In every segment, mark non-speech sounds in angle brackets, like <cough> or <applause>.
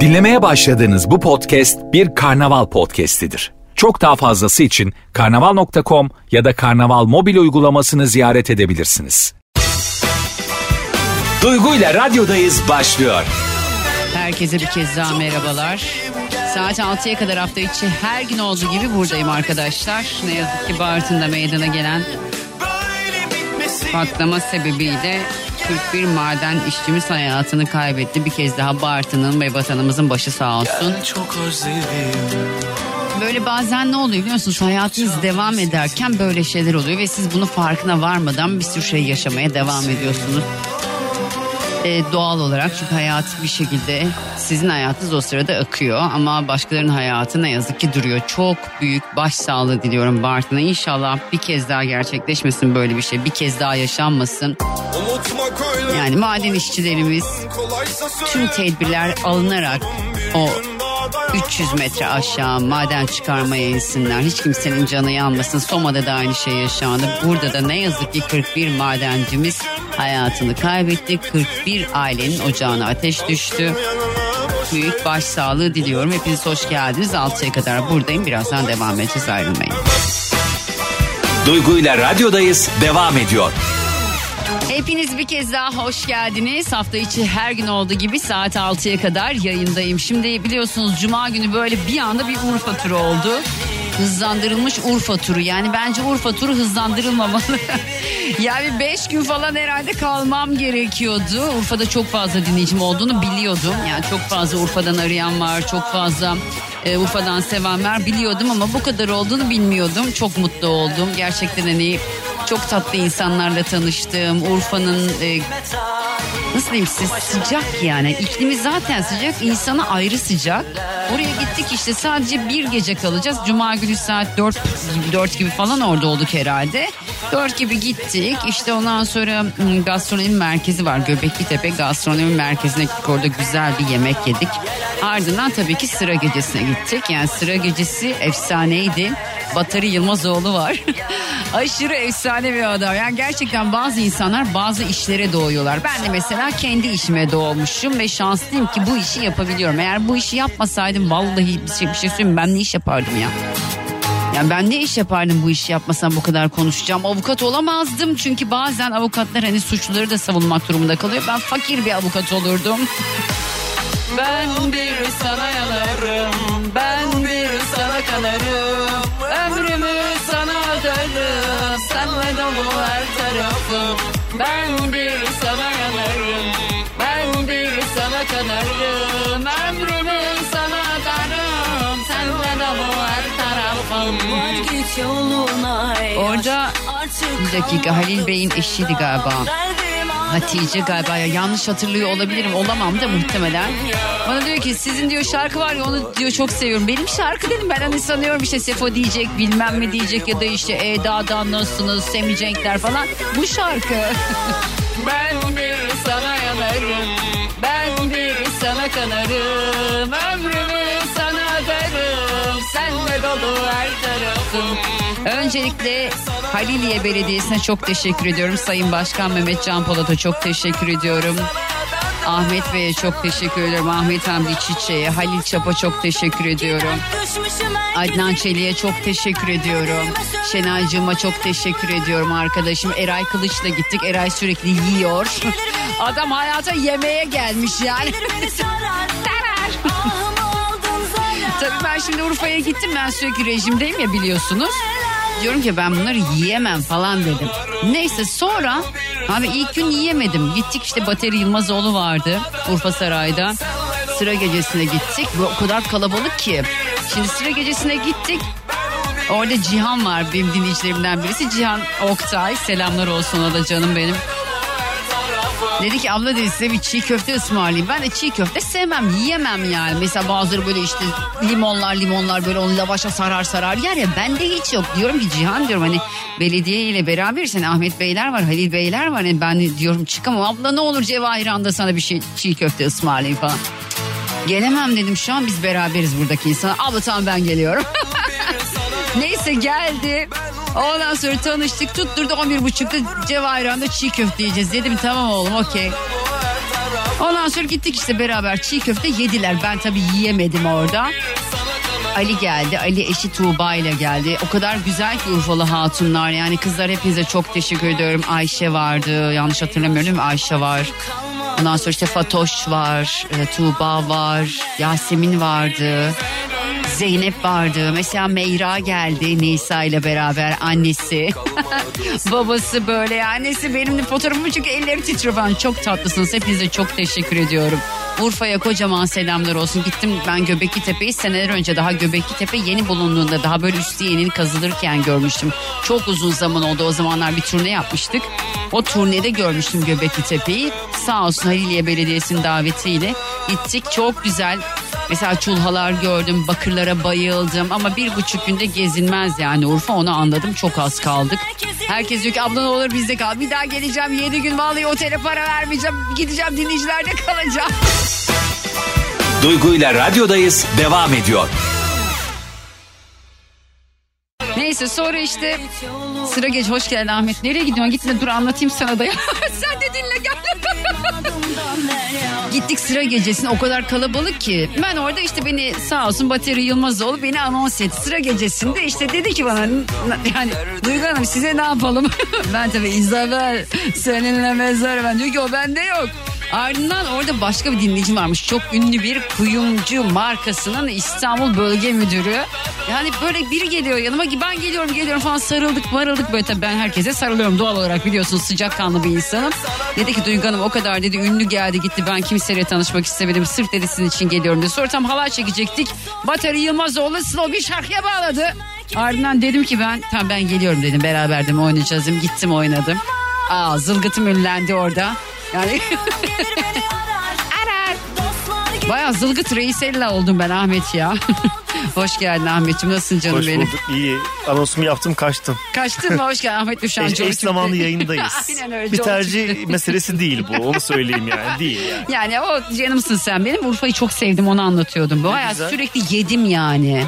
Dinlemeye başladığınız bu podcast bir karnaval podcastidir. Çok daha fazlası için karnaval.com ya da karnaval mobil uygulamasını ziyaret edebilirsiniz. Duygu ile radyodayız başlıyor. Herkese bir kez daha merhabalar. Saat 6'ya kadar hafta içi her gün olduğu gibi buradayım arkadaşlar. Ne yazık ki Bartın'da meydana gelen patlama sebebiyle 41 maden işçimiz hayatını kaybetti. Bir kez daha Bartın'ın ve vatanımızın başı sağ olsun. Böyle bazen ne oluyor biliyor musunuz? Hayatınız devam ederken böyle şeyler oluyor ve siz bunu farkına varmadan bir sürü şey yaşamaya devam ediyorsunuz. Ee, doğal olarak çünkü hayat bir şekilde sizin hayatınız o sırada akıyor ama başkalarının hayatı ne yazık ki duruyor. Çok büyük başsağlığı diliyorum Bartın'a. İnşallah bir kez daha gerçekleşmesin böyle bir şey. Bir kez daha yaşanmasın. Yani maden işçilerimiz tüm tedbirler alınarak o 300 metre aşağı maden çıkarmaya insinler. Hiç kimsenin canı yanmasın. Soma'da da aynı şey yaşandı. Burada da ne yazık ki 41 madencimiz hayatını kaybetti. 41 ailenin ocağına ateş düştü. Büyük başsağlığı diliyorum. Hepiniz hoş geldiniz. 6'ya kadar buradayım. Birazdan devam edeceğiz ayrılmayın. Duygu ile radyodayız devam ediyor. Hepiniz bir kez daha hoş geldiniz. Hafta içi her gün olduğu gibi saat 6'ya kadar yayındayım. Şimdi biliyorsunuz cuma günü böyle bir anda bir Urfa turu oldu. Hızlandırılmış Urfa turu. Yani bence Urfa turu hızlandırılmamalı. <laughs> yani 5 gün falan herhalde kalmam gerekiyordu. Urfa'da çok fazla dinleyicim olduğunu biliyordum. Yani çok fazla Urfa'dan arayan var. Çok fazla e, Urfa'dan seven var biliyordum ama bu kadar olduğunu bilmiyordum. Çok mutlu oldum. Gerçekten hani çok tatlı insanlarla tanıştım. Urfa'nın e, nasıl diyeyim size sıcak yani. İklimi zaten sıcak, insana ayrı sıcak. Oraya gittik işte sadece bir gece kalacağız. Cuma günü saat 4 gibi 4 gibi falan orada olduk herhalde. 4 gibi gittik. İşte ondan sonra ım, gastronomi merkezi var. Göbekli Tepe gastronomi merkezine gittik. Orada güzel bir yemek yedik. Ardından tabii ki sıra gecesine gittik. Yani sıra gecesi efsaneydi. Batari Yılmazoğlu var. <laughs> Aşırı efsane bir adam. Yani gerçekten bazı insanlar bazı işlere doğuyorlar. Ben de mesela kendi işime doğmuşum ve şanslıyım ki bu işi yapabiliyorum. Eğer bu işi yapmasaydım vallahi bir şey, bir şey söyleyeyim ben ne iş yapardım ya? Yani ben ne iş yapardım bu işi yapmasam bu kadar konuşacağım. Avukat olamazdım çünkü bazen avukatlar hani suçluları da savunmak durumunda kalıyor. Ben fakir bir avukat olurdum. Ben bir sana yanarım, ben bir sana kanarım. Dolu her tarafım. Ben bir sana yanarım, ben bir sana kanarım. Ömrümü sana adarım, senle dolu her tarafım. Orada bir dakika Halil Bey'in eşiydi galiba. Hatice galiba ya yanlış hatırlıyor olabilirim olamam da muhtemelen. Bana diyor ki sizin diyor şarkı var ya onu diyor çok seviyorum. Benim şarkı dedim ben hani sanıyorum işte Sefo diyecek bilmem mi diyecek ya da işte Eda'dan nasılsınız Semih Cenkler falan. Bu şarkı. <laughs> ben bir sana yanarım. Ben bir sana kanarım. Ömrümü sana adarım. Senle dolu her tarafım. Öncelikle Haliliye Belediyesi'ne çok teşekkür ediyorum. Sayın Başkan Mehmet Can Polat'a çok teşekkür ediyorum. Ahmet Bey'e çok teşekkür ediyorum. Ahmet Hamdi Çiçek'e, Halil Çap'a çok teşekkür ediyorum. Adnan Çelik'e çok teşekkür ediyorum. Şenaycığıma çok teşekkür ediyorum arkadaşım. Eray Kılıç'la gittik. Eray sürekli yiyor. <laughs> Adam hayata yemeğe gelmiş yani. <laughs> Tabii ben şimdi Urfa'ya gittim. Ben sürekli rejimdeyim ya biliyorsunuz. Diyorum ki ben bunları yiyemem falan dedim. Neyse sonra abi ilk gün yiyemedim. Gittik işte Bateri Yılmazoğlu vardı Urfa Saray'da. Sıra gecesine gittik. Bu o kadar kalabalık ki. Şimdi sıra gecesine gittik. Orada Cihan var benim dinleyicilerimden birisi. Cihan Oktay. Selamlar olsun ona da canım benim. Dedi ki abla dedi size bir çiğ köfte ısmarlayayım. Ben de çiğ köfte sevmem yiyemem yani. Mesela bazıları böyle işte limonlar limonlar böyle onu lavaşa sarar sarar yer ya. Bende hiç yok. Diyorum ki Cihan diyorum hani belediye ile beraber hani Ahmet Beyler var Halil Beyler var. Hani ben diyorum çıkamam abla ne olur Cevahirhan'da sana bir şey çiğ köfte ısmarlayayım falan. Gelemem dedim şu an biz beraberiz buradaki insana. Abla tamam ben geliyorum. <laughs> Neyse geldi. Ondan sonra tanıştık tutturdu 11.30'da Cevahirhan'da çiğ köfte yiyeceğiz. Dedim tamam oğlum okey. Ondan sonra gittik işte beraber çiğ köfte yediler. Ben tabii yiyemedim orada. Ali geldi. Ali eşi Tuğba ile geldi. O kadar güzel ki Urfalı hatunlar. Yani kızlar hepinize çok teşekkür ediyorum. Ayşe vardı. Yanlış hatırlamıyorum değil mi? Ayşe var. Ondan sonra işte Fatoş var. e, Tuğba var. Yasemin vardı. Zeynep vardı. Mesela Meyra geldi Nisa ile beraber annesi. <laughs> Babası böyle annesi benimle fotoğrafımı çünkü elleri titriyor falan. Çok tatlısınız. Hepinize çok teşekkür ediyorum. Urfa'ya kocaman selamlar olsun. Gittim ben Göbekli Tepe'yi seneler önce daha Göbekli Tepe yeni bulunduğunda daha böyle üstü yeni kazılırken görmüştüm. Çok uzun zaman oldu o zamanlar bir turne yapmıştık. O turnede görmüştüm Göbekli Tepe'yi. Sağ olsun Haliliye Belediyesi'nin davetiyle gittik. Çok güzel Mesela çulhalar gördüm, bakırlara bayıldım ama bir buçuk günde gezilmez yani Urfa onu anladım çok az kaldık. Herkes diyor ki abla ne olur bizde kal. Bir daha geleceğim yedi gün vallahi otele para vermeyeceğim. Gideceğim dinleyicilerde kalacağım. Duygu ile radyodayız devam ediyor. Neyse sonra işte sıra geç hoş geldin Ahmet. Nereye gidiyorsun? Gitme dur anlatayım sana da. <laughs> Sen de dinle gel. Gittik sıra gecesine o kadar kalabalık ki. Ben orada işte beni sağ olsun Bateri Yılmazoğlu beni anons etti. Sıra gecesinde işte dedi ki bana "N- yani Duygu Hanım size ne yapalım? <laughs> ben tabii İzabel seninle mezar ben diyor ki o bende yok. Ardından orada başka bir dinleyici varmış. Çok ünlü bir kuyumcu markasının İstanbul Bölge Müdürü. Yani böyle biri geliyor yanıma ki ben geliyorum geliyorum falan sarıldık marıldık böyle tabii ben herkese sarılıyorum doğal olarak biliyorsunuz sıcakkanlı bir insanım. Dedi ki Duygu Hanım o kadar dedi ünlü geldi gitti ben kimseyle tanışmak istemedim sırf dedi sizin için geliyorum dedi. Sonra tam halay çekecektik. Bateri Yılmazoğlu slow bir şarkıya bağladı. Ardından dedim ki ben tamam ben geliyorum dedim beraber dedim oynayacağız dedim gittim oynadım. Aa zılgıtım ünlendi orada. Yani. <laughs> Bayağı zılgıt reisella oldum ben Ahmet ya. <laughs> Hoş geldin Ahmetciğim nasılsın canım Hoş benim? bulduk. İyi. Anonsumu yaptım kaçtım. Kaçtın mı? Hoş geldin Ahmet Düşen. Eş, eş zamanlı yayındayız. <laughs> Aynen öyle. Bir tercih çıktı. meselesi değil bu. Onu söyleyeyim yani. Değil yani. Yani o canımsın sen benim. Urfa'yı çok sevdim onu anlatıyordum. Bayağı güzel. sürekli yedim yani.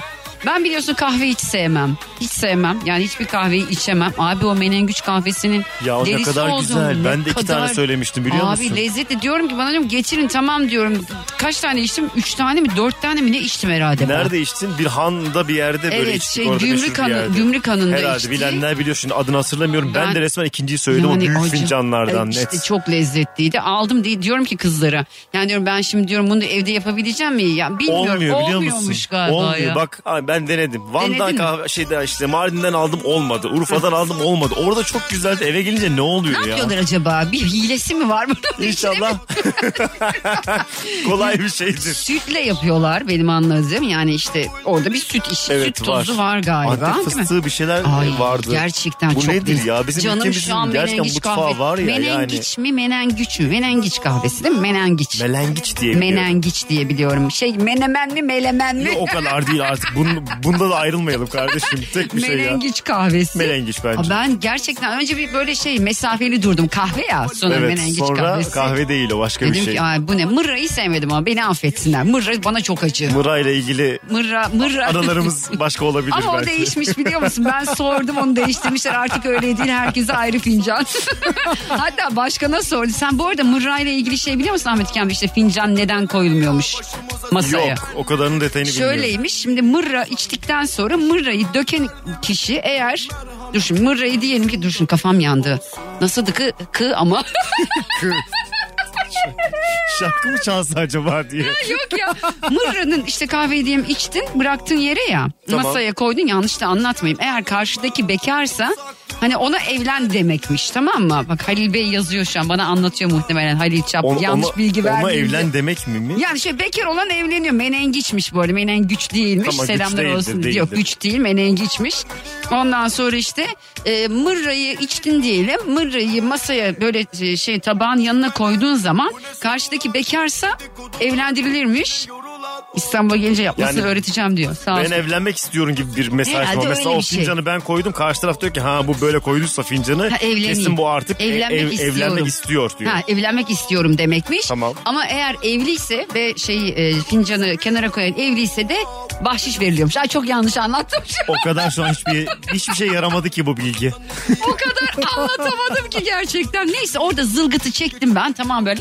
Ben biliyorsun kahve hiç sevmem. Hiç sevmem. Yani hiçbir kahveyi içemem. Abi o menengüç kahvesinin Ya ne kadar oldum. güzel. Ben de iki kadar- tane söylemiştim biliyor Abi musun? lezzetli diyorum ki bana diyorum getirin tamam diyorum. Kaç tane içtim? Üç tane mi dört tane mi ne içtim herhalde ben. Nerede içtin? Bir handa bir yerde böyle Evet, içtik. şey, orada Gümrük Hanı-. Gümrük Hanı'nda Herhalde içtik. bilenler biliyor şimdi adını hatırlamıyorum. Ben, Ben- de resmen ikinciyi söyledim o Yani büyük acı- fincanlardan Evet, net. işte çok lezzetliydi. Aldım diye diyorum ki kızlara. Yani diyorum ben şimdi diyorum bunu evde yapabileceğim mi? Ya bilmiyorum. Olmuyor biliyor Olmuyormuş musun? galiba Olmuyor. ya. Bak abi ben denedim. Van'dan kahve şeyden işte Mardin'den aldım olmadı. Urfa'dan aldım olmadı. Orada çok güzeldi. Eve gelince ne oluyor ne ya? yapıyorlar acaba? Bir hilesi mi var <laughs> bunun? İnşallah <laughs> kolay bir şeydir. Sütle yapıyorlar benim anladığım. Yani işte orada bir süt işi, Evet, süt tozu var, galiba. Antep değil mi? fıstığı bir şeyler Ay, vardı. Gerçekten Bu çok nedir lezzetli. ya? Bizim Canım ülkemizin şu an gerçekten menengiç mutfağı kahve. var ya menengiç mi menengiç mi? Menengiç kahvesi değil mi? Menengiç. Melengiç diye biliyorum. Menengiç diye biliyorum. Şey menemen mi melemen mi? Yok, o kadar değil artık. Bun, bunda da ayrılmayalım kardeşim. Tek bir şey ya. Menengiç kahvesi. Menengiç bence. Aa, Ben gerçekten önce bir böyle şey mesafeli durdum. Kahve ya sonra Evet menengiç sonra kahvesi. kahve değil o başka Dedim bir şey. ki Ay, bu ne mırrayı sevmedim ama beni affetsinler. Mırra bana çok acı. Mıra ile ilgili Mırra mırra. aralarımız başka olabilir Ama o belki. değişmiş biliyor musun? Ben sordum onu değiştirmişler artık öyle değil herkese ayrı fincan. <laughs> Hatta başkana sordu. Sen bu arada mırra ile ilgili şey biliyor musun Ahmet Kamil? İşte fincan neden koyulmuyormuş masaya? Yok o kadarının detayını bilmiyorum. Şöyleymiş şimdi mırra içtikten sonra mırrayı döken kişi eğer dur şimdi mırrayı diyelim ki dur şimdi kafam yandı. Nasıldı kı, kı ama <laughs> Şarkı mı çalsa acaba diye. yok ya mırranın işte kahveyi diyelim içtin bıraktın yere ya Tamam. masaya koydun yanlış da anlatmayayım. Eğer karşıdaki bekarsa hani ona evlen demekmiş tamam mı? Bak Halil Bey yazıyor şu an bana anlatıyor muhtemelen Halil Çap On- yanlış ona, bilgi verdi. Ona evlen demek mi mi? Yani şey bekar olan evleniyor. Menengiçmiş bu arada. Menengiç değilmiş. Tamam, güç Selamlar değildir, olsun. değildir. Yok güç değil menengiçmiş. Ondan sonra işte e, mırrayı içtin diyelim. Mırrayı masaya böyle e, şey tabağın yanına koyduğun zaman karşıdaki bekarsa evlendirilirmiş. İstanbul'a gelince yapmasını Yani öğreteceğim diyor. Sağ Ben olsun. evlenmek istiyorum gibi bir mesaj Herhalde var. Mesela öyle o bir şey. fincanı ben koydum. Karşı taraf diyor ki ha bu böyle koyduysa fincanı Ha, evleneyim. kesin bu artık ev- Evlenmek ev- istiyorum. evlenmek istiyor diyor. Ha, evlenmek istiyorum demekmiş. Tamam. Ama eğer evliyse ve şey e, fincanı kenara koyan evliyse de bahşiş veriliyormuş. Ay çok yanlış anlattım. <laughs> O kadar şu an hiçbir hiçbir şey yaramadı ki bu bilgi. o kadar anlatamadım ki gerçekten. Neyse orada zılgıtı çektim ben tamam böyle.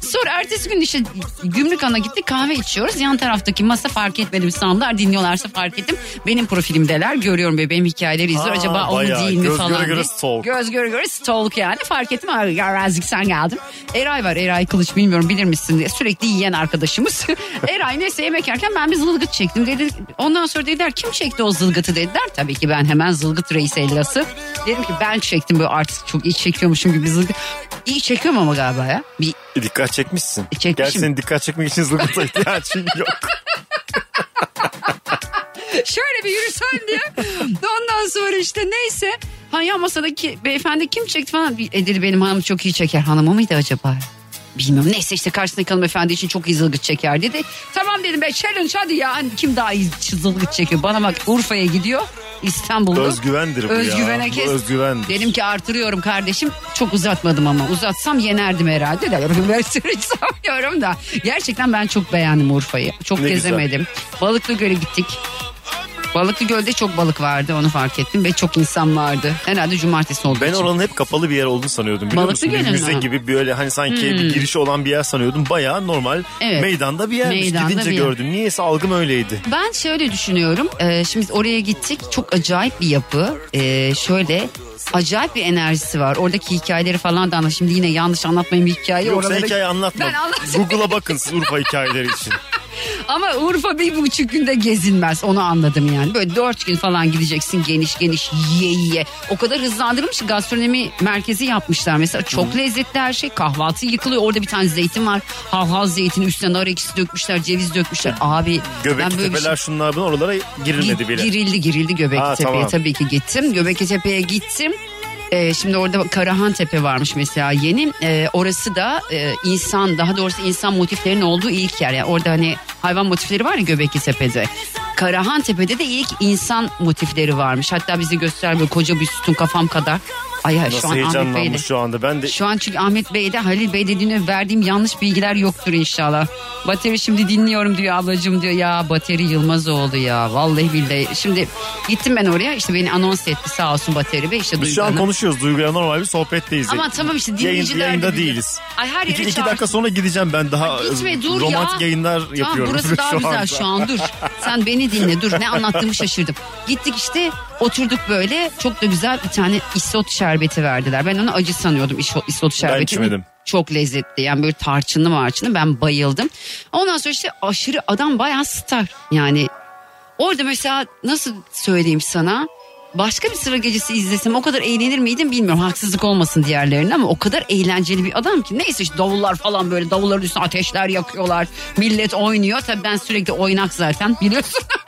Sonra ertesi gün işte gümrük ana gittik kahve içiyoruz. Yan taraftaki masa fark etmedim sandılar. Dinliyorlarsa fark ettim. Benim profilimdeler. Görüyorum bebeğim hikayeleri izliyor. Aa, Acaba o mu değil mi Göz falan göre göre diye. stalk. Göz göre göre stalk yani. Fark ettim. Yarazlık sen geldin. Eray var. Eray Kılıç bilmiyorum bilir misin diye. Sürekli yiyen arkadaşımız. <laughs> Eray neyse yemek yerken ben bir zılgıt çektim. Dedi, ondan sonra dediler kim çekti o zılgıtı dediler. Tabii ki ben hemen zılgıt reis ellası. Dedim ki ben çektim böyle artık çok iyi çekiyormuşum gibi zılgıt. İyi çekiyorum ama galiba ya. Bir E, Dikkat çekmişsin. Çekmişim. Gerçi senin dikkat çekmek için zılgıta <laughs> ihtiyacın yok. şöyle bir yürüsen diye. Ondan sonra işte neyse. Ha ya masadaki beyefendi kim çekti falan. E dedi benim hanım çok iyi çeker. Hanımı mıydı acaba? Bilmiyorum neyse işte karşısındaki hanımefendi için çok iyi zılgıt çeker dedi. Tamam dedim be challenge hadi ya. Hani kim daha iyi zılgıt çekiyor? Bana bak Urfa'ya gidiyor. İstanbul'da. Özgüvendir bu Özgüvene ya. kes. Bu özgüvendir. Dedim ki artırıyorum kardeşim. Çok uzatmadım ama. Uzatsam yenerdim herhalde de. Ben hiç sanmıyorum da. Gerçekten ben çok beğendim Urfa'yı. Çok Ne güzel. gezemedim. Balıklı Göl'e gittik. Balıklı Göl'de çok balık vardı onu fark ettim ve çok insan vardı. Herhalde cumartesi olduğu Ben için. oranın hep kapalı bir yer olduğunu sanıyordum biliyor Balıklı musun? Bir müze mü? Hmm. gibi böyle hani sanki bir girişi olan bir yer sanıyordum. Bayağı normal Evet. meydanda bir yermiş. Meydanda Gidince bir yer. gördüm. Niyeyse algım öyleydi. Ben şöyle düşünüyorum. Ee, şimdi oraya gittik. Çok acayip bir yapı. Ee, şöyle acayip bir enerjisi var. Oradaki hikayeleri falan da anla. Şimdi yine yanlış anlatmayayım bir hikaye. Yoksa Oralara- hikaye anlatma. Ben. Google'a bakın Urfa hikayeleri için. <laughs> Ama Urfa bir buçuk günde gezilmez. Onu anladım yani. Böyle dört gün falan gideceksin geniş geniş yiye yiye. O kadar hızlandırılmış ki gastronomi merkezi yapmışlar. Mesela çok lezzetli her şey. Kahvaltı yıkılıyor. Orada bir tane zeytin var. Halhal zeytin üstüne nar ekşisi dökmüşler. Ceviz dökmüşler. Abi Göbekli ben böyle tepeler şey... şunlar bunlar oralara girilmedi Gi- bile. Girildi girildi Göbekli Tepe'ye tamam. tabii ki gittim. Göbekli Tepe'ye gittim. Ee, şimdi orada Karahan Tepe varmış mesela yeni. Ee, orası da e, insan daha doğrusu insan motiflerinin olduğu ilk yer. Yani orada hani hayvan motifleri var ya Göbekli Tepe'de. Karahan Tepe'de de ilk insan motifleri varmış. Hatta bizi göstermiyor koca bir sütun kafam kadar. Ay ay, şu Nasıl an Ahmet Bey'de. heyecanlanmış şu anda. Ben de Şu an çünkü Ahmet Bey'de Halil Bey dediğine verdiğim yanlış bilgiler yoktur inşallah. Bateri şimdi dinliyorum diyor ablacığım diyor. Ya Bateri Yılmazoğlu ya vallahi billahi. Şimdi gittim ben oraya işte beni anons etti sağ olsun Bateri Bey. işte biz şu an konuşuyoruz. Duygu'ya normal bir sohbetteyiz. Ama tamam işte Yayın, dinleyiciler yayında de- değiliz. Ay her yere İki, dakika sonra gideceğim ben daha Gitme dur romantik ya. yayınlar Tamam, yapıyorum. burası <laughs> daha şu güzel anda. şu an dur. Sen beni dinle dur ne anlattığımı şaşırdım. Gittik işte oturduk böyle çok da güzel bir tane isot şerbeti verdiler. Ben onu acı sanıyordum isot, şerbeti. içmedim. Çok lezzetli yani böyle tarçınlı marçınlı ben bayıldım. Ondan sonra işte aşırı adam bayağı star yani. Orada mesela nasıl söyleyeyim sana başka bir sıra gecesi izlesem o kadar eğlenir miydim bilmiyorum. Haksızlık olmasın diğerlerine ama o kadar eğlenceli bir adam ki. Neyse işte davullar falan böyle davulların üstüne ateşler yakıyorlar. Millet oynuyor. Tabii ben sürekli oynak zaten biliyorsun. <laughs>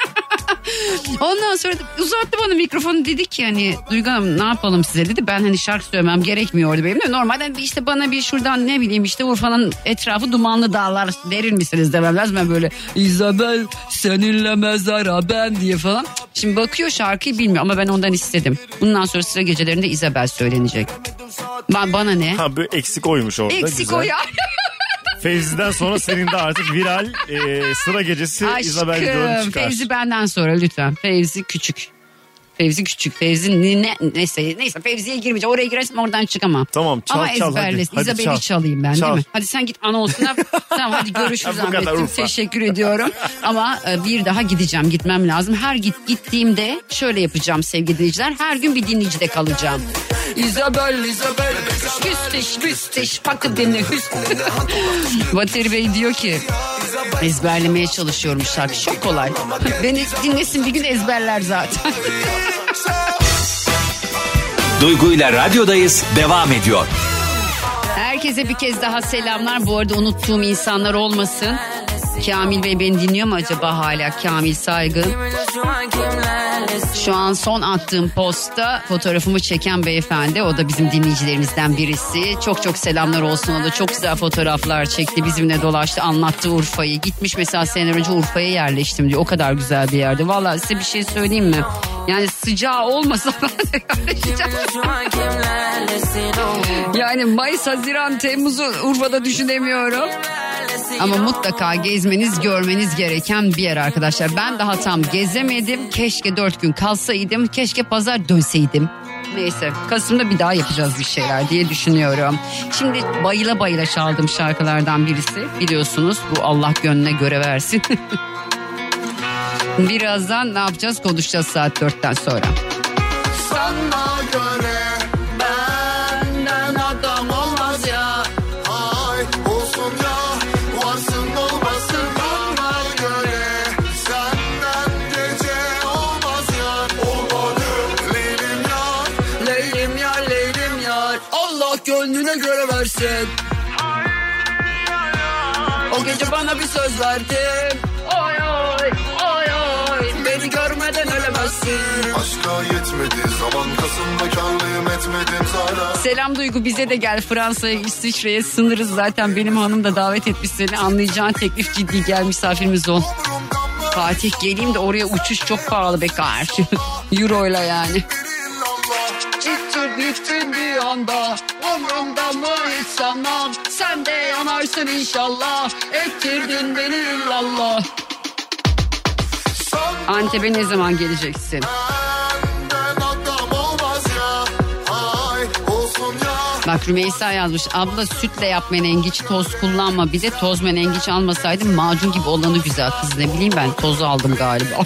Ondan sonra uzattı bana mikrofonu dedi ki hani Duygu Hanım ne yapalım size dedi. Ben hani şarkı söylemem gerekmiyordu benim de. Normalde bir işte bana bir şuradan ne bileyim işte Urfa'nın etrafı dumanlı dağlar verir misiniz demem lazım. Ben böyle İzabel seninle mezara ben diye falan. Şimdi bakıyor şarkıyı bilmiyor ama ben ondan istedim. Bundan sonra sıra gecelerinde İzabel söylenecek. Ben, bana ne? Ha böyle eksik oymuş orada. Eksik güzel. o ya. <laughs> Fevzi'den sonra senin de artık viral e, sıra gecesi İzabel Video'nun Aşkım çıkar. Fevzi benden sonra lütfen. Fevzi küçük. Fevzi küçük. Fevzi ne, ne neyse neyse Fevzi'ye girmeyeceğim. Oraya girersem oradan çıkamam. Tamam, çal, Ama çal, hadi. ezberlesin. Hadi İzabel'i çal. çalayım ben Çal. değil mi? Hadi sen git anonsuna. <laughs> tamam hadi görüşürüz. Urfa. Teşekkür ediyorum. Ama e, bir daha gideceğim. Gitmem lazım. Her git gittiğimde şöyle yapacağım sevgili dinleyiciler. Her gün bir dinleyicide kalacağım. İzabel, İzabel. Hüstiş, müstiş. Pakı dinle, hüstiş. Bateri <laughs> Bey diyor ki ezberlemeye çalışıyorum şarkı. Çok kolay. <laughs> Beni dinlesin bir gün ezberler zaten. <laughs> Duygu ile radyodayız devam ediyor. Herkese bir kez daha selamlar. Bu arada unuttuğum insanlar olmasın. Kamil Bey beni dinliyor mu acaba hala Kamil Saygın? Şu an son attığım posta fotoğrafımı çeken beyefendi. O da bizim dinleyicilerimizden birisi. Çok çok selamlar olsun. O da çok güzel fotoğraflar çekti. Bizimle dolaştı anlattı Urfa'yı. Gitmiş mesela seneler önce Urfa'ya yerleştim diyor. O kadar güzel bir yerde. Vallahi size bir şey söyleyeyim mi? Yani sıcağı olmasa <laughs> ben de. Yani Mayıs, Haziran, Temmuz'u Urfa'da düşünemiyorum. Ama mutlaka gezmeniz, görmeniz gereken bir yer arkadaşlar. Ben daha tam gezemedim. Keşke dört gün kalsaydım. Keşke pazar dönseydim. Neyse Kasım'da bir daha yapacağız bir şeyler diye düşünüyorum. Şimdi bayıla bayıla çaldığım şarkılardan birisi biliyorsunuz bu Allah gönlüne göre versin. <laughs> Birazdan ne yapacağız konuşacağız saat dörtten sonra. Sana göre gönlüne göre versin. O gece bana bir söz verdin Oy oy oy oy. Beni görmeden ölemezsin. Aşka yetmedi zaman Kasım'da karlıyım etmedim zarar Selam Duygu bize de gel. Fransa'ya İsviçre'ye sınırız zaten. Benim hanım da davet etmiş seni. Anlayacağın teklif ciddi gel misafirimiz ol. Fatih geleyim de oraya uçuş çok pahalı be karşı. <laughs> Euro'yla yani. Çıktı bir anda Umrumda mı hiç sanmam Sen de yanarsın inşallah Ettirdin beni illallah Antep'e ne zaman geleceksin? Bak Rümeysa yazmış. Abla sütle yap menengiç toz kullanma. Bir de toz menengiç almasaydım macun gibi olanı güzel kız. Ne bileyim ben tozu aldım galiba.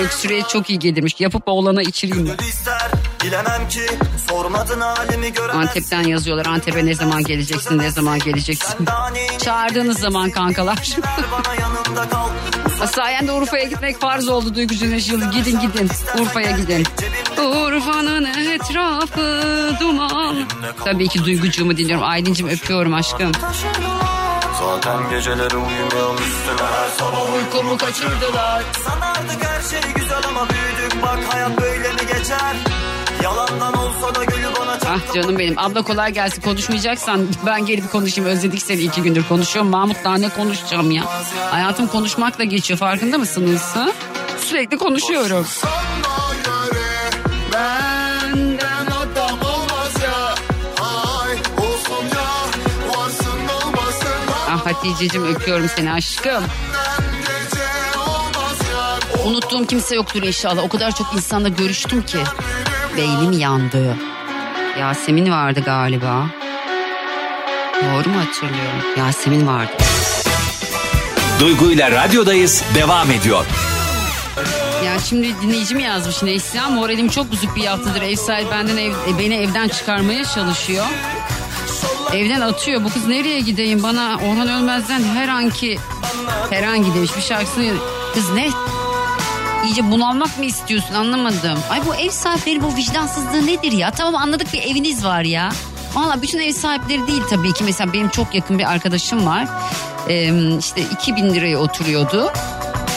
Öksürüğe çok iyi gelirmiş. Yapıp oğlana içireyim mi? Bilemem ki sormadın halimi gören Antep'ten yazıyorlar. Antep'e ne zaman geleceksin ne zaman geleceksin. Çağırdığınız zaman kankalar. <laughs> Sayende Urfa'ya gitmek farz oldu Duygu Güneş Yıldız. Gidin gidin. Urfa'ya gidin. Urfa'nın etrafı duman. Tabii ki Duygucuğumu dinliyorum. Aylin'cim öpüyorum aşkım. Zaten geceleri uyumuyorum üstüne her sabah Uykumu kaçırdılar. Sanardık her şey güzel ama büyüdük bak hayat böyle Ah canım benim. Abla kolay gelsin. Konuşmayacaksan ben gelip konuşayım. Özledik seni iki gündür konuşuyorum. Mahmut daha ne konuşacağım ya? Hayatım konuşmakla geçiyor. Farkında mısınız? Ha? Sürekli konuşuyorum. Ah Hatice'cim öpüyorum seni aşkım. Unuttuğum kimse yoktur inşallah. O kadar çok insanla görüştüm ki. Beynim yandı. Yasemin vardı galiba. Doğru mu hatırlıyorum? Yasemin vardı. Duygu ile radyodayız devam ediyor. Ya şimdi dinleyicim yazmış Neslihan moralim çok bozuk bir haftadır ev sahibi benden ev, e, beni evden çıkarmaya çalışıyor. Evden atıyor bu kız nereye gideyim bana Orhan Ölmez'den her anki her an demiş bir şarkısını kız ne İyice bunalmak mı istiyorsun anlamadım. Ay bu ev sahipleri bu vicdansızlığı nedir ya? Tamam anladık bir eviniz var ya. Valla bütün ev sahipleri değil tabii ki. Mesela benim çok yakın bir arkadaşım var. Ee, işte 2000 liraya oturuyordu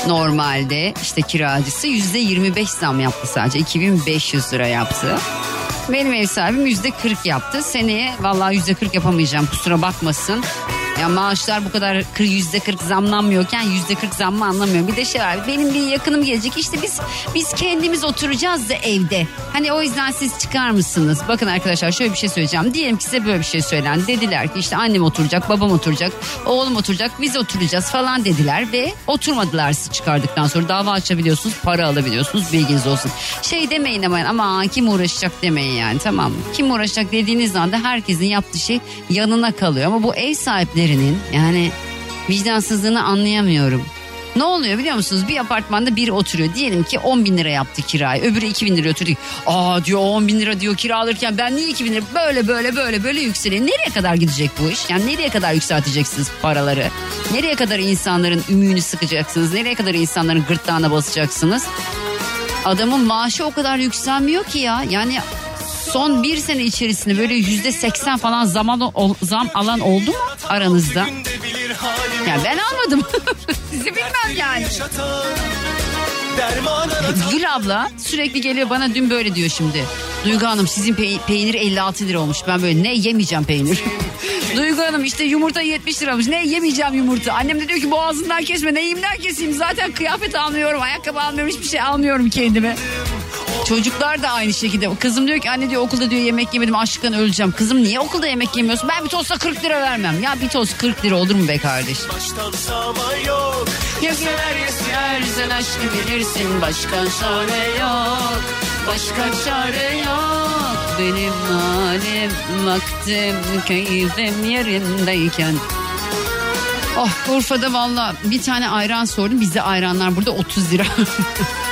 normalde işte kiracısı yüzde 25 zam yaptı sadece 2500 lira yaptı. Benim ev sahibim yüzde 40 yaptı. Seneye vallahi yüzde 40 yapamayacağım kusura bakmasın. Ya maaşlar bu kadar yüzde 40 zamlanmıyorken yüzde 40 zammı anlamıyorum. Bir de şey var benim bir yakınım gelecek işte biz biz kendimiz oturacağız da evde. Hani o yüzden siz çıkar mısınız? Bakın arkadaşlar şöyle bir şey söyleyeceğim. Diyelim ki size böyle bir şey söylendi. Dediler ki işte annem oturacak, babam oturacak, oğlum oturacak, biz oturacağız falan dediler ve oturmadılar siz çıkardıktan sonra. Dava açabiliyorsunuz, para alabiliyorsunuz bilginiz olsun. Şey demeyin ama ama kim uğraşacak demeyin yani tamam mı? Kim uğraşacak dediğiniz anda herkesin yaptığı şey yanına kalıyor. Ama bu ev sahiplerinin yani vicdansızlığını anlayamıyorum. Ne oluyor biliyor musunuz? Bir apartmanda biri oturuyor. Diyelim ki 10 bin lira yaptı kirayı. Öbürü 2 bin lira oturuyor. Aa diyor 10 bin lira diyor kira alırken ben niye 2 bin lira? Böyle böyle böyle böyle yükseliyor. Nereye kadar gidecek bu iş? Yani nereye kadar yükselteceksiniz paraları? Nereye kadar insanların ümüğünü sıkacaksınız? Nereye kadar insanların gırtlağına basacaksınız? Adamın maaşı o kadar yükselmiyor ki ya. Yani son bir sene içerisinde böyle yüzde seksen falan zaman, zam alan oldu mu aranızda? Ya ben almadım. <laughs> Sizi bilmem yani. Gül abla sürekli geliyor bana dün böyle diyor şimdi. Duygu Hanım sizin pey- peynir 56 lira olmuş. Ben böyle ne yemeyeceğim peynir. <laughs> Duygu Hanım işte yumurta 70 lira. Ne yemeyeceğim yumurta. Annem de diyor ki boğazından kesme. Neyimden keseyim? Zaten kıyafet almıyorum. Ayakkabı almıyorum. Hiçbir şey almıyorum kendime. Çocuklar da aynı şekilde. Kızım diyor ki anne diyor okulda diyor yemek yemedim açlıktan öleceğim. Kızım niye okulda yemek yemiyorsun? Ben bir tosta 40 lira vermem. Ya bir tost 40 lira olur mu be kardeş? Yeser yeser sen aşkı bilirsin başka çare yok. Başka çare yok benim halim vaktim keyfim yerindeyken. Oh Urfa'da valla bir tane ayran sordum. Bizde ayranlar burada 30 lira. <laughs>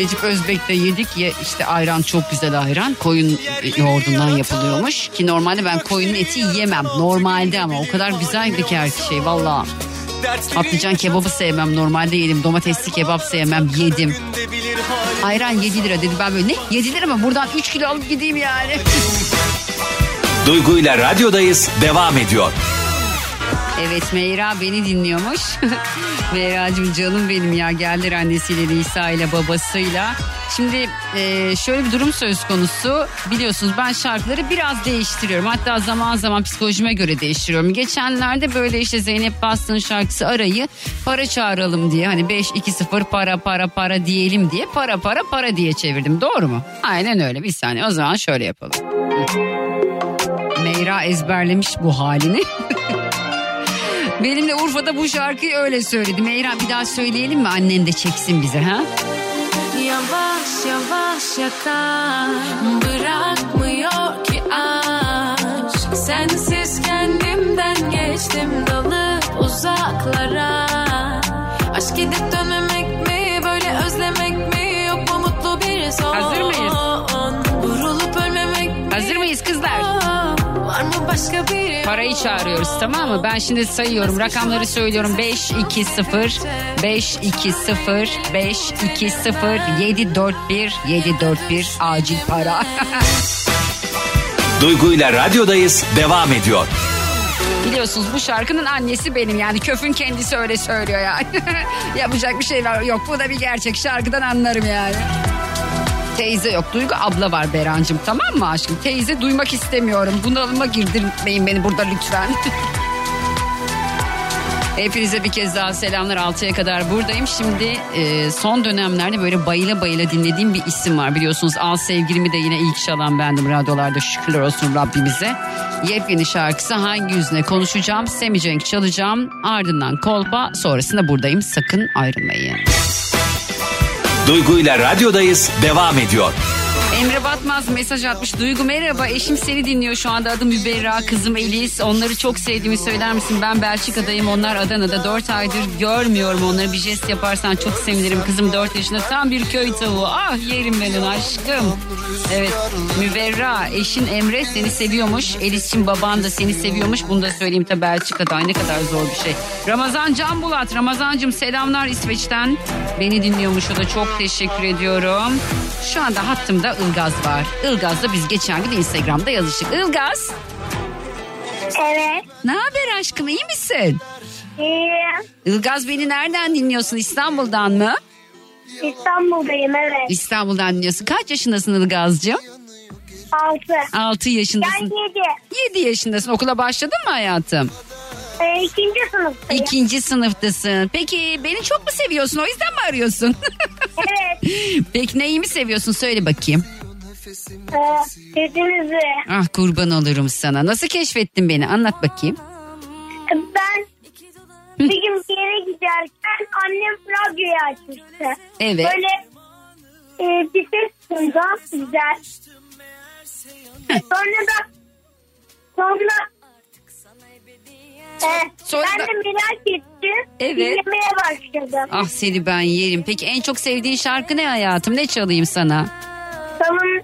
Necip Özbek'te yedik ya işte ayran çok güzel ayran. Koyun yoğurdundan yapılıyormuş. Ki normalde ben koyunun eti yemem. Normalde ama o kadar güzeldi ki her şey valla. Patlıcan kebabı sevmem normalde yedim. Domatesli kebap sevmem yedim. Ayran 7 lira dedi ben böyle ne 7 lira mı buradan 3 kilo alıp gideyim yani. Duygu ile radyodayız devam ediyor. Evet Meyra beni dinliyormuş. <laughs> Meyra'cığım canım benim ya geldiler annesiyle Nisa ile babasıyla. Şimdi e, şöyle bir durum söz konusu. Biliyorsunuz ben şarkıları biraz değiştiriyorum. Hatta zaman zaman psikolojime göre değiştiriyorum. Geçenlerde böyle işte Zeynep Bastık'ın şarkısı Aray'ı para çağıralım diye. Hani 5-2-0 para para para diyelim diye para para para diye çevirdim. Doğru mu? Aynen öyle bir saniye. O zaman şöyle yapalım. Meyra ezberlemiş bu halini. <laughs> Benimle Urfa'da bu şarkıyı öyle söyledi. Meyra bir daha söyleyelim mi? Annen de çeksin bize ha? Yavaş yavaş yakar Bırakmıyor ki aşk Sensiz kendimden geçtim dalıp uzaklara Aşk gidip dönmemek başka bir Parayı çağırıyoruz tamam mı? Ben şimdi sayıyorum. Rakamları söylüyorum. 5 2 0 5 2 0 5 2 0 7 4 1 7 4 1 acil para. <laughs> Duygu ile radyodayız devam ediyor. Biliyorsunuz bu şarkının annesi benim yani köfün kendisi öyle söylüyor yani. <laughs> Yapacak bir şey var yok bu da bir gerçek şarkıdan anlarım yani. Teyze yok Duygu abla var Berancım tamam mı aşkım? Teyze duymak istemiyorum bunalıma girdirmeyin beni burada lütfen. <laughs> Hepinize bir kez daha selamlar 6'ya kadar buradayım. Şimdi e, son dönemlerde böyle bayıla bayıla dinlediğim bir isim var. Biliyorsunuz Al Sevgilimi de yine ilk çalan bendim radyolarda şükürler olsun Rabbimize. Yepyeni şarkısı hangi yüzüne konuşacağım Semi Cenk çalacağım ardından kolpa sonrasında buradayım sakın ayrılmayın. Duygu ile radyodayız devam ediyor. Emre Batmaz mesaj atmış. Duygu merhaba eşim seni dinliyor şu anda adım Müberra kızım Elis. Onları çok sevdiğimi söyler misin? Ben Belçika'dayım onlar Adana'da 4 aydır görmüyorum onları. Bir jest yaparsan çok sevinirim. Kızım 4 yaşında tam bir köy tavuğu. Ah yerim ben onu aşkım. Evet Müberra eşin Emre seni seviyormuş. Elis'cim baban da seni seviyormuş. Bunu da söyleyeyim tabi Belçika'da ne kadar zor bir şey. Ramazan Can Bulat. Ramazancım selamlar İsveç'ten. Beni dinliyormuş o da çok teşekkür ediyorum. Şu anda hattımda Ilgaz var. Ilgaz'la biz geçen gün Instagram'da yazıştık. Ilgaz Evet. ne haber aşkım iyi misin? İyiyim. Ilgaz beni nereden dinliyorsun İstanbul'dan mı? İstanbul'dayım evet. İstanbul'dan dinliyorsun. Kaç yaşındasın Ilgaz'cığım? Altı. 6 Ben yaşındasın. yedi. 7 yaşındasın. Okula başladın mı hayatım? Ee, ikinci sınıftayım. İkinci sınıftasın. Peki beni çok mu seviyorsun? O yüzden mi arıyorsun? <laughs> Evet. Peki neyi mi seviyorsun? Söyle bakayım. Ee, sesinizi. Ah kurban olurum sana. Nasıl keşfettin beni? Anlat bakayım. Ben bir gün bir yere giderken annem radyoyu açmıştı. Evet. Böyle e, bir ses duydum güzel. sonra da sonra e, Sonra ben de merak ettim. Evet. Dinlemeye başladım. Ah seni ben yerim. Peki en çok sevdiğin şarkı ne hayatım? Ne çalayım sana? Salın,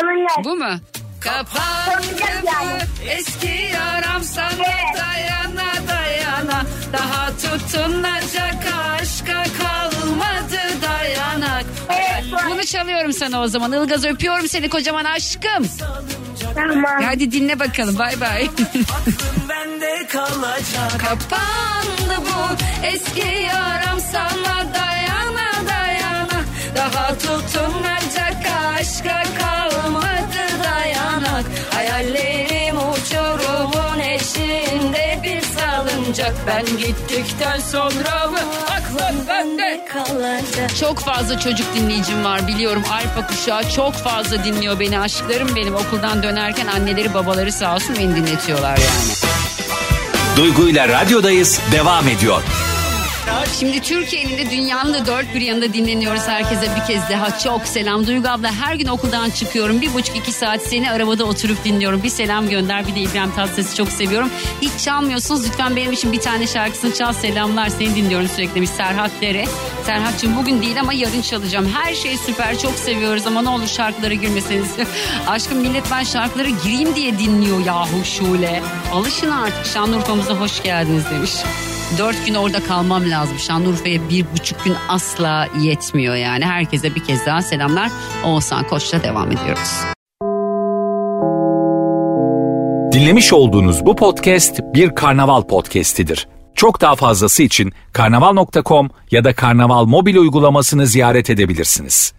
salınlar. Bu mu? Salınacak yani. Eski yaram sana Evet. dayana dayana. Daha tutunacak aşka kalmadı dayanak. Evet, bu- Bunu çalıyorum sana o zaman. Ilgaz öpüyorum seni kocaman aşkım. Tamam. Hadi dinle bakalım. Bay bay. <laughs> Kapandı bu eski yaram sana dayana dayana. Daha tutunacak aşka kalmadı salıncak Ben gittikten sonra mı aklın bende kalacak çok fazla çocuk dinleyicim var biliyorum. Alfa kuşağı çok fazla dinliyor beni. Aşklarım benim okuldan dönerken anneleri babaları sağ olsun beni dinletiyorlar yani. Duygu ile radyodayız devam ediyor. Şimdi Türkiye'nin de dünyanın da dört bir yanında dinleniyoruz herkese bir kez daha. Çok selam Duygu abla her gün okuldan çıkıyorum. Bir buçuk iki saat seni arabada oturup dinliyorum. Bir selam gönder bir de İbrahim Tatlıses'i çok seviyorum. Hiç çalmıyorsunuz lütfen benim için bir tane şarkısını çal selamlar. Seni dinliyorum sürekli demiş Serhat Dere. Serhat'cığım bugün değil ama yarın çalacağım. Her şey süper çok seviyoruz ama ne olur şarkılara girmeseniz. <laughs> Aşkım millet ben şarkılara gireyim diye dinliyor yahu Şule. Alışın artık Şanlıurfa'mıza hoş geldiniz demiş. Dört gün orada kalmam lazım. Şanlıurfa'ya bir buçuk gün asla yetmiyor yani. Herkese bir kez daha selamlar. Oğuzhan Koç'la devam ediyoruz. Dinlemiş olduğunuz bu podcast bir karnaval podcastidir. Çok daha fazlası için karnaval.com ya da karnaval mobil uygulamasını ziyaret edebilirsiniz.